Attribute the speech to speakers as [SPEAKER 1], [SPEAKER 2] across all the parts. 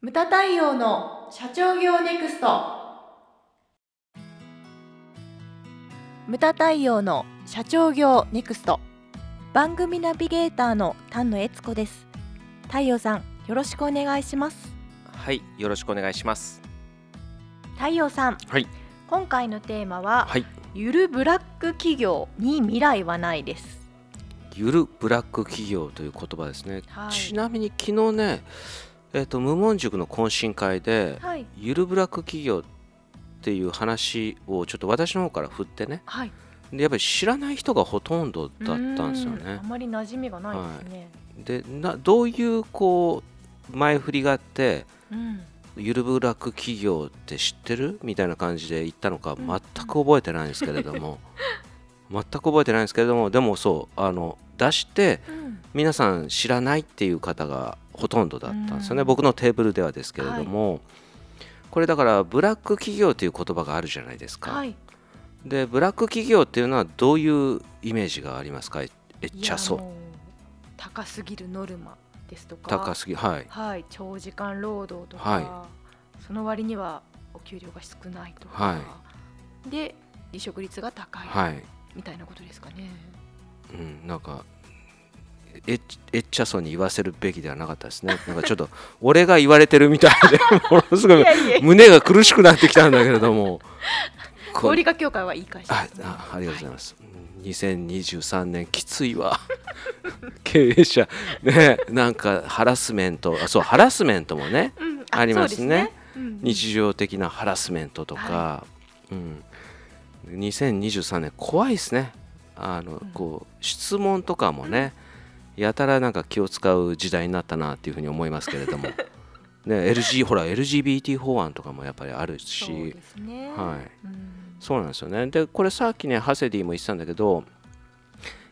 [SPEAKER 1] ムタ太陽の社長業ネクスト。ムタ太陽の社長業ネクスト。番組ナビゲーターの丹野悦子です。太陽さんよろしくお願いします。
[SPEAKER 2] はい、よろしくお願いします。
[SPEAKER 1] 太陽さん
[SPEAKER 2] はい、
[SPEAKER 1] 今回のテーマは、
[SPEAKER 2] はい、
[SPEAKER 1] ゆるブラック企業に未来はないです。
[SPEAKER 2] ゆるブラック企業という言葉ですね。
[SPEAKER 1] はい。
[SPEAKER 2] ちなみに昨日ね、えっ、と無門塾の懇親会で、
[SPEAKER 1] はい。
[SPEAKER 2] ゆるブラック企業っていう話をちょっと私の方から振ってね、
[SPEAKER 1] はい。
[SPEAKER 2] でやっぱり知らない人がほとんどだったんですよね。
[SPEAKER 1] うーん。あ。まり馴染みがないですね、
[SPEAKER 2] でなどういうこう前振りがあって。
[SPEAKER 1] うん。
[SPEAKER 2] ゆるブラック企業って知ってるみたいな感じで言ったのか
[SPEAKER 1] うん。
[SPEAKER 2] 全く覚えてないんですけれども、全く覚えてないんですけれどもでもそうあの出して
[SPEAKER 1] うん。
[SPEAKER 2] 皆さん知らないっていう方がほとんどだったんですよね、
[SPEAKER 1] うん。
[SPEAKER 2] 僕のテーブルではですけれども、これだからブラック企業という言葉があるじゃないですか、
[SPEAKER 1] はい。
[SPEAKER 2] でブラック企業っていうのはどういうイメージがありますか？ええっ
[SPEAKER 1] い
[SPEAKER 2] ちゃそう
[SPEAKER 1] 高すぎるノルマですとか。
[SPEAKER 2] 高すぎはい。
[SPEAKER 1] はい。長時間労働とか、
[SPEAKER 2] は
[SPEAKER 1] その割にはお給料が少ないとか、
[SPEAKER 2] は
[SPEAKER 1] で離職率が高い、
[SPEAKER 2] はい、
[SPEAKER 1] みたいなことですかね。
[SPEAKER 2] うん、なんかえっえっちゃそうに言わせるべきではなかったですね。なんかちょっと俺が言われてるみたいで ものすごい胸が苦しくなってきたんだけれども。こ
[SPEAKER 1] 小売化協会はいい会社ね。
[SPEAKER 2] あありがとうございます、2023年きついわ。経営者。ねなんかハラスメントあそうハラスメントもね
[SPEAKER 1] うん
[SPEAKER 2] ありますね。日常的なハラスメントとか、うん、2023年怖いですね。あの、
[SPEAKER 1] ん。
[SPEAKER 2] こう質問とかもね、やたらなんか気を使う時代になったなっていうふうに思いますけれども、ね、LG ほら LGBT 法案とかもやっぱりあるし。
[SPEAKER 1] そうね。
[SPEAKER 2] はい。
[SPEAKER 1] うん。
[SPEAKER 2] そうなんですよね。でこれさっきねハセディも言ってたんだけど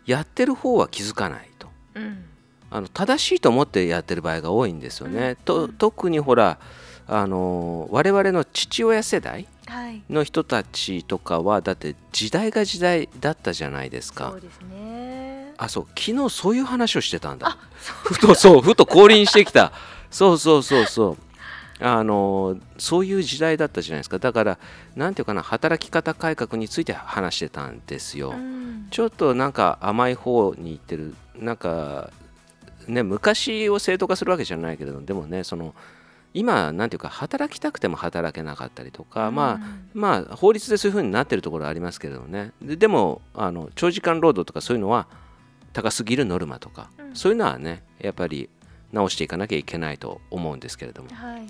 [SPEAKER 2] やってる方は気づかないと。
[SPEAKER 1] うん。
[SPEAKER 2] あの正しいと思ってやってる場合が多いんですよね、
[SPEAKER 1] うん。
[SPEAKER 2] と特にほらあの我々の父親世代
[SPEAKER 1] はい。
[SPEAKER 2] の人たちとかはだって時代が時代だったじゃないですか。
[SPEAKER 1] そうですね
[SPEAKER 2] あそう昨日そういう話をしてたんだ。
[SPEAKER 1] あ
[SPEAKER 2] ふとそうふと降臨してきた。そうそうそうそう。あのそういう時代だったじゃないですか。だからなんていうかな働き方改革について話してたんですよ、
[SPEAKER 1] うん。
[SPEAKER 2] ちょっとなんか甘い方に行ってる。なんかね昔を正当化するわけじゃないけれどでもねその今なんていうか働きたくても働けなかったりとか、まあまあ法律でそういうふうになってるところはありますけれどね。ででもあの長時間労働とかそういうのは高すぎるノルマとか、
[SPEAKER 1] うん。
[SPEAKER 2] そういうのはねやっぱり直していかなきゃいけないと思うんですけれども。
[SPEAKER 1] はい。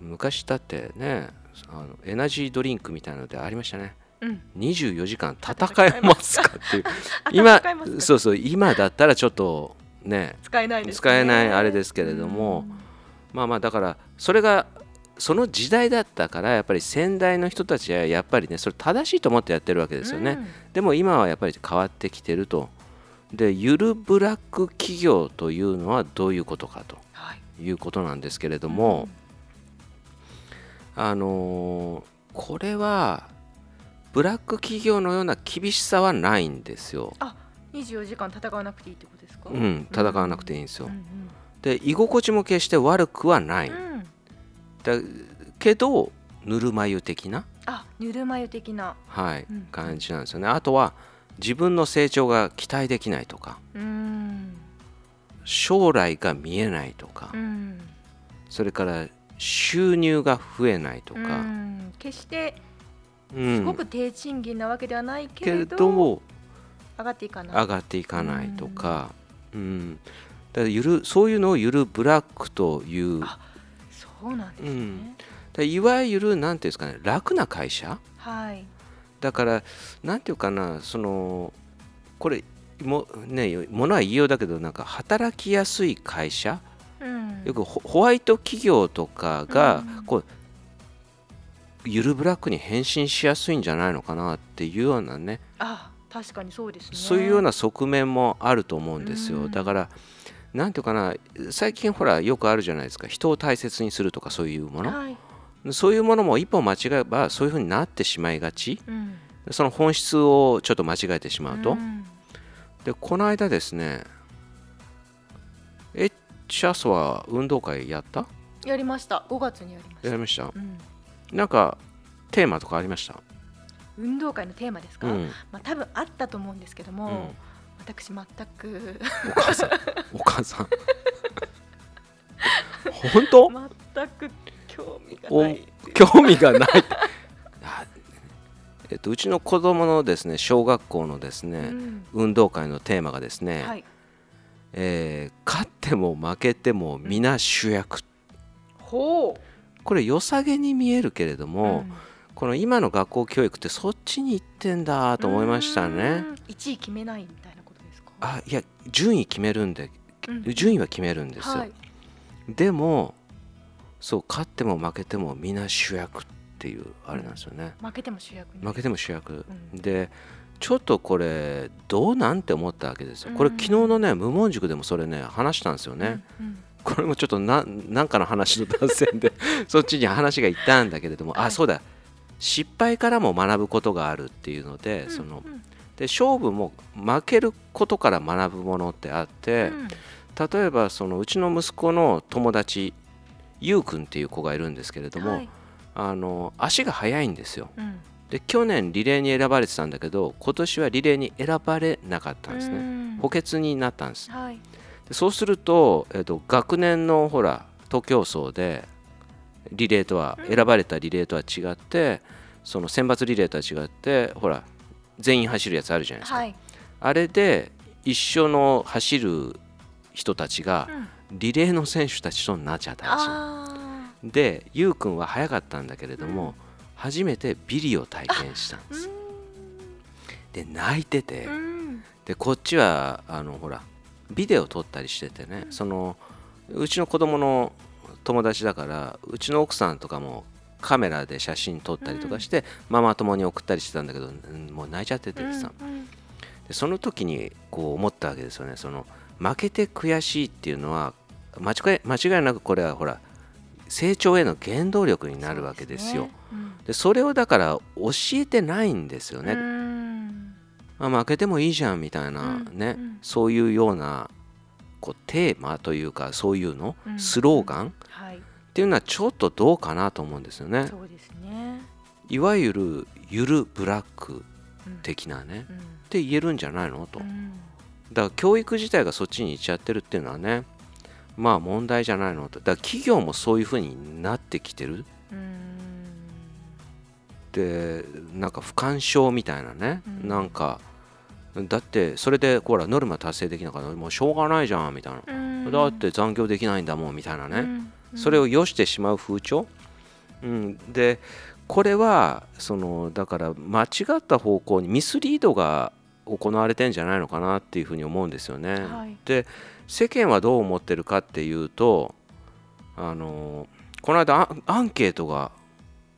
[SPEAKER 2] 昔だってねあのエナジードリンクみたいなのでありましたね。
[SPEAKER 1] うん。
[SPEAKER 2] 24時間 戦えますか？っていう。今そうそう今だったらちょっとね
[SPEAKER 1] 使えない
[SPEAKER 2] 使えないあれですけれどもまあまあだからそれがその時代だったからやっぱり先代の人たちはやっぱりねそれ正しいと思ってやってるわけ
[SPEAKER 1] うん
[SPEAKER 2] ですよね、
[SPEAKER 1] うん。
[SPEAKER 2] でも今はやっぱり変わってきてるとでゆるブラック企業というのはどういうことかと
[SPEAKER 1] はい。
[SPEAKER 2] いうことなんですけれども、あのーこれはブラック企業のような厳しさはないんですよ。
[SPEAKER 1] 24時間戦わなくていいってことですか？
[SPEAKER 2] うん、戦わなくていいんですよ。
[SPEAKER 1] うん
[SPEAKER 2] で居心地も決して悪くはない。
[SPEAKER 1] うんうん。
[SPEAKER 2] だけどぬるま湯的な、
[SPEAKER 1] あぬるま湯的な。
[SPEAKER 2] はい
[SPEAKER 1] うん。
[SPEAKER 2] 感じなんですよね。あとは自分の成長が期待できないとか
[SPEAKER 1] うん
[SPEAKER 2] 将来が見えないとか、
[SPEAKER 1] うん
[SPEAKER 2] それから収入が増えないと
[SPEAKER 1] う
[SPEAKER 2] か、
[SPEAKER 1] ん。決して
[SPEAKER 2] うん。
[SPEAKER 1] すごく低賃金なわけではないけ
[SPEAKER 2] けれ
[SPEAKER 1] れど上がっていかない。
[SPEAKER 2] 上がっていかないとか、うん。だからゆるそういうのをゆるブラックという。
[SPEAKER 1] あそうなんですね、
[SPEAKER 2] いわゆるなんていうんですかね楽な会社。
[SPEAKER 1] はい
[SPEAKER 2] だからなんていうかなそのこれもねものは言いようだけどなんか働きやすい会社？
[SPEAKER 1] うん。
[SPEAKER 2] よくホホワイト企業とかが
[SPEAKER 1] うん。
[SPEAKER 2] こうゆるブラックに変身しやすいんじゃないのかなっていうようなね
[SPEAKER 1] あ確かにそうですね。
[SPEAKER 2] そういうような側面もあると思うんですよ、
[SPEAKER 1] うん。
[SPEAKER 2] だからなんていうかな最近ほらよくあるじゃないですか。人を大切にするとかそういうもの。
[SPEAKER 1] はい
[SPEAKER 2] そういうものも一歩間違えばそういうふうになってしまいがち。
[SPEAKER 1] うん。
[SPEAKER 2] その本質をちょっと間違えてしまうと、
[SPEAKER 1] ん。
[SPEAKER 2] でこの間ですねエッチャスは運動会やった？
[SPEAKER 1] やりました。5月にやりました。
[SPEAKER 2] やりました。
[SPEAKER 1] うん、
[SPEAKER 2] なんかテーマとかありました？
[SPEAKER 1] 運動会のテーマですか、
[SPEAKER 2] うん、
[SPEAKER 1] まあ多分あったと思うんですけども、
[SPEAKER 2] うん、
[SPEAKER 1] 私全く。
[SPEAKER 2] お母さん。お母さん。本当？
[SPEAKER 1] 全く興味が
[SPEAKER 2] お
[SPEAKER 1] ない。
[SPEAKER 2] 興味がない。あえっとうちの子供のですね小学校のですね、
[SPEAKER 1] うん。
[SPEAKER 2] 運動会のテーマがですね、
[SPEAKER 1] はい。
[SPEAKER 2] えー勝っても負けても皆主役、
[SPEAKER 1] ほ
[SPEAKER 2] これ良さげに見えるけれど
[SPEAKER 1] う
[SPEAKER 2] も、この今の学校教育ってそっちに行ってんだと思いましたね。
[SPEAKER 1] 1位決めないみたいなことですか？
[SPEAKER 2] あいや順位決めるんで
[SPEAKER 1] うん。
[SPEAKER 2] 順位は決めるんですよ、
[SPEAKER 1] はい。
[SPEAKER 2] でもそう勝っても負けても皆主役っていうあれなんですよね、
[SPEAKER 1] 負けても主役に。
[SPEAKER 2] 負けても主役、
[SPEAKER 1] うん。
[SPEAKER 2] でちょっとこれどうなんて思ったわけですよ。これ
[SPEAKER 1] うん
[SPEAKER 2] 昨日のね無門塾でもそれね話したんですよね、
[SPEAKER 1] うんうん。
[SPEAKER 2] これもちょっとななんかの話の脱線で そっちに話がいったんだけれども、
[SPEAKER 1] はい。
[SPEAKER 2] あそうだ。失敗からも学ぶことがあるっていうので、その
[SPEAKER 1] うん。
[SPEAKER 2] で勝負も負けることから学ぶものってあって、
[SPEAKER 1] うん。
[SPEAKER 2] 例えばそのうちの息子の友達ゆうくんっていう子がいるんですけれども、
[SPEAKER 1] はい。
[SPEAKER 2] あの足が速いんですよ。
[SPEAKER 1] うん。
[SPEAKER 2] で去年リレーに選ばれてたんだけど今年はリレーに選ばれなかったんですね。
[SPEAKER 1] うん。
[SPEAKER 2] 補欠になったんです。
[SPEAKER 1] はい。
[SPEAKER 2] でそうすると,、えっと学年のほら徒競走でリレーとは選ばれたリレーとは違ってその選抜リレーとは違ってほら全員走るやつあるじゃないですか、
[SPEAKER 1] はい。
[SPEAKER 2] あれで一緒の走る人たちが
[SPEAKER 1] うん。
[SPEAKER 2] リレーの選手たちとなっちゃったらし
[SPEAKER 1] あ
[SPEAKER 2] いでゆうくんは速かったんだけれども、初めてビリを体験したん
[SPEAKER 1] ー
[SPEAKER 2] です。で泣いてて、
[SPEAKER 1] うん。
[SPEAKER 2] でこっちはあのほらビデオ撮ったりしててね、そのうちの子供の友達だからうちの奥さんとかもカメラで写真撮ったりとかして、ママ友に送ったりしてたんだけど、うんもう泣いちゃっててさ、
[SPEAKER 1] うん。
[SPEAKER 2] でその時にこう思ったわけですよね。その負けて悔しいっていうのは間違い間違いなくこれはほら成長への原動力になるわけですよ。
[SPEAKER 1] そうね。うん。
[SPEAKER 2] でそれをだから教えてないんですよね。
[SPEAKER 1] うん。
[SPEAKER 2] あ負けてもいいじゃんみたいな
[SPEAKER 1] うん。
[SPEAKER 2] ね、
[SPEAKER 1] うん。
[SPEAKER 2] そういうようなこうテーマというかそういうの、
[SPEAKER 1] うん。
[SPEAKER 2] スローガン？っ
[SPEAKER 1] はい。
[SPEAKER 2] ていうのはちょっとどうかなと思うんですよね。
[SPEAKER 1] そうですね。
[SPEAKER 2] いわゆるゆるブラック
[SPEAKER 1] うん。
[SPEAKER 2] 的なね、
[SPEAKER 1] うん。
[SPEAKER 2] って言えるんじゃないの？と。
[SPEAKER 1] うん
[SPEAKER 2] だから教育自体がそっちに行っちゃってるっていうのはねまあ問題じゃないのと。だから企業もそういうふうになってきてる。
[SPEAKER 1] うん。
[SPEAKER 2] でなんか不干渉みたいなね、
[SPEAKER 1] うん。
[SPEAKER 2] なんかだってそれでほらノルマ達成できなかったらもうしょうがないじゃんみたいな、
[SPEAKER 1] うん。
[SPEAKER 2] だって残業できないんだもんみたいなね、
[SPEAKER 1] うん。
[SPEAKER 2] それを良してしまう風潮、うん、でこれはそのだから間違った方向にミスリードが行われてんじゃないのかなっていうふうに思うんですよね。
[SPEAKER 1] はい
[SPEAKER 2] で世間はどう思ってるかっていうとあのこの間アンケートが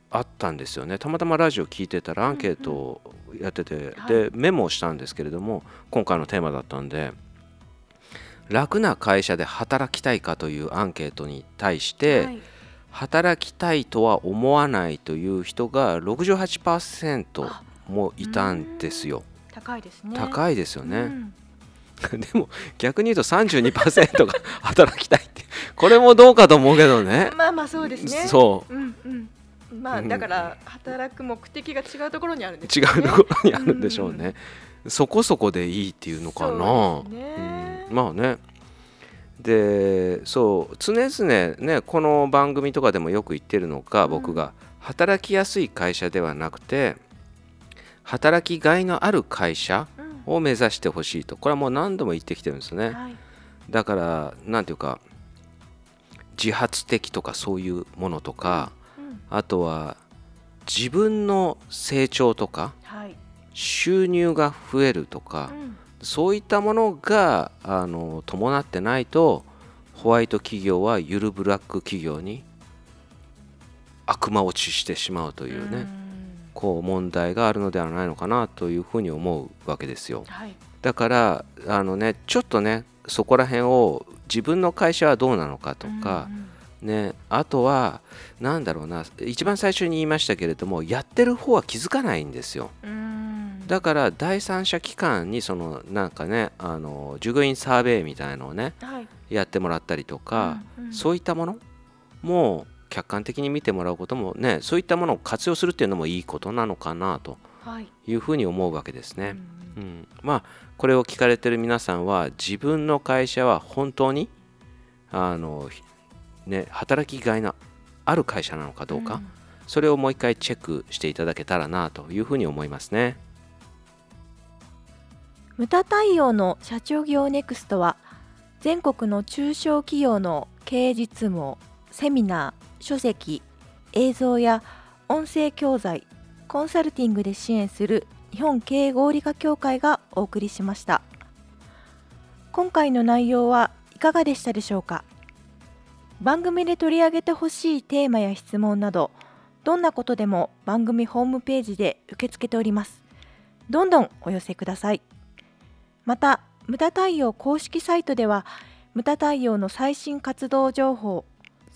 [SPEAKER 2] あったんですよねたまたまラジオ聞いてたらアンケートをやってて、
[SPEAKER 1] はい
[SPEAKER 2] でメモをしたんですけれども今回のテーマだったんで楽な会社で働きたいかというアンケートに対して、
[SPEAKER 1] はい
[SPEAKER 2] 働きたいとは思わないという人が68%
[SPEAKER 1] あ
[SPEAKER 2] もいたんですよ。
[SPEAKER 1] 高いですね。
[SPEAKER 2] 高いですよね。
[SPEAKER 1] うん。
[SPEAKER 2] でも逆に言うと32%が働きたいってこれもどうかと思うけどね。
[SPEAKER 1] まあまあそうですね。
[SPEAKER 2] そう。
[SPEAKER 1] うんうん。まあ
[SPEAKER 2] うん。
[SPEAKER 1] だから働く目的が違うところにあるんです
[SPEAKER 2] 違
[SPEAKER 1] よね。
[SPEAKER 2] うところにあるんでしょうね。そこそこでいいっていうのかな。
[SPEAKER 1] ね。
[SPEAKER 2] うん。まあね。でそう常々ねこの番組とかでもよく言ってるのが僕が働きやすい会社ではなくて働きがいのある会社
[SPEAKER 1] うん。
[SPEAKER 2] を目指してほしいと。これはもう何度も言ってきてるんですね。
[SPEAKER 1] はい。
[SPEAKER 2] だからなんていうか自発的とかそういうものとか、
[SPEAKER 1] うん。
[SPEAKER 2] あとは自分の成長とか
[SPEAKER 1] はい。
[SPEAKER 2] 収入が増えるとか、
[SPEAKER 1] うん。
[SPEAKER 2] そういったものがあの伴ってないとホワイト企業はゆるブラック企業に悪魔落ちしてしまうというね、
[SPEAKER 1] ん
[SPEAKER 2] こう問題があるのではないのかなというふうに思うわけですよ。
[SPEAKER 1] はい。
[SPEAKER 2] だからあのねちょっとねそこら辺を自分の会社はどうなのかとか、ね、あとはなんだろうな一番最初に言いましたけれどもやってる方は気づかないんですよ。
[SPEAKER 1] うんうん。
[SPEAKER 2] だから第三者機関にそのなんかねあの従業員サーベイみたいのをね
[SPEAKER 1] はい。
[SPEAKER 2] やってもらったりとか、
[SPEAKER 1] うんうん。
[SPEAKER 2] そういったものも客観的に見てもらうこともねそういったものを活用するっていうのもいいことなのかなというふうに思うわけですね。うん、うん、まあこれを聞かれてる皆さんは自分の会社は本当にあの、ね、働きがいのある会社なのかどうか、うん、それをもう一回チェックしていただけたらなというふうに思いますね。
[SPEAKER 1] 無駄対応の社長業ネクストは全国の中小企業の経営実務セミナー書籍映像や音声教材コンサルティングで支援する日本経営合理化協会がお送りしました。今回の内容はいかがでしたでしょうか？番組で取り上げてほしいテーマや質問などどんなことでも番組ホームページで受け付けております。どんどんお寄せください。また無駄対応公式サイトでは無駄対応の最新活動情報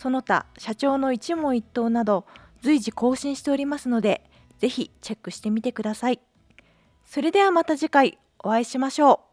[SPEAKER 1] その他社長の一問一答など随時更新しておりますのでぜひチェックしてみてください。それではまた次回お会いしましょう。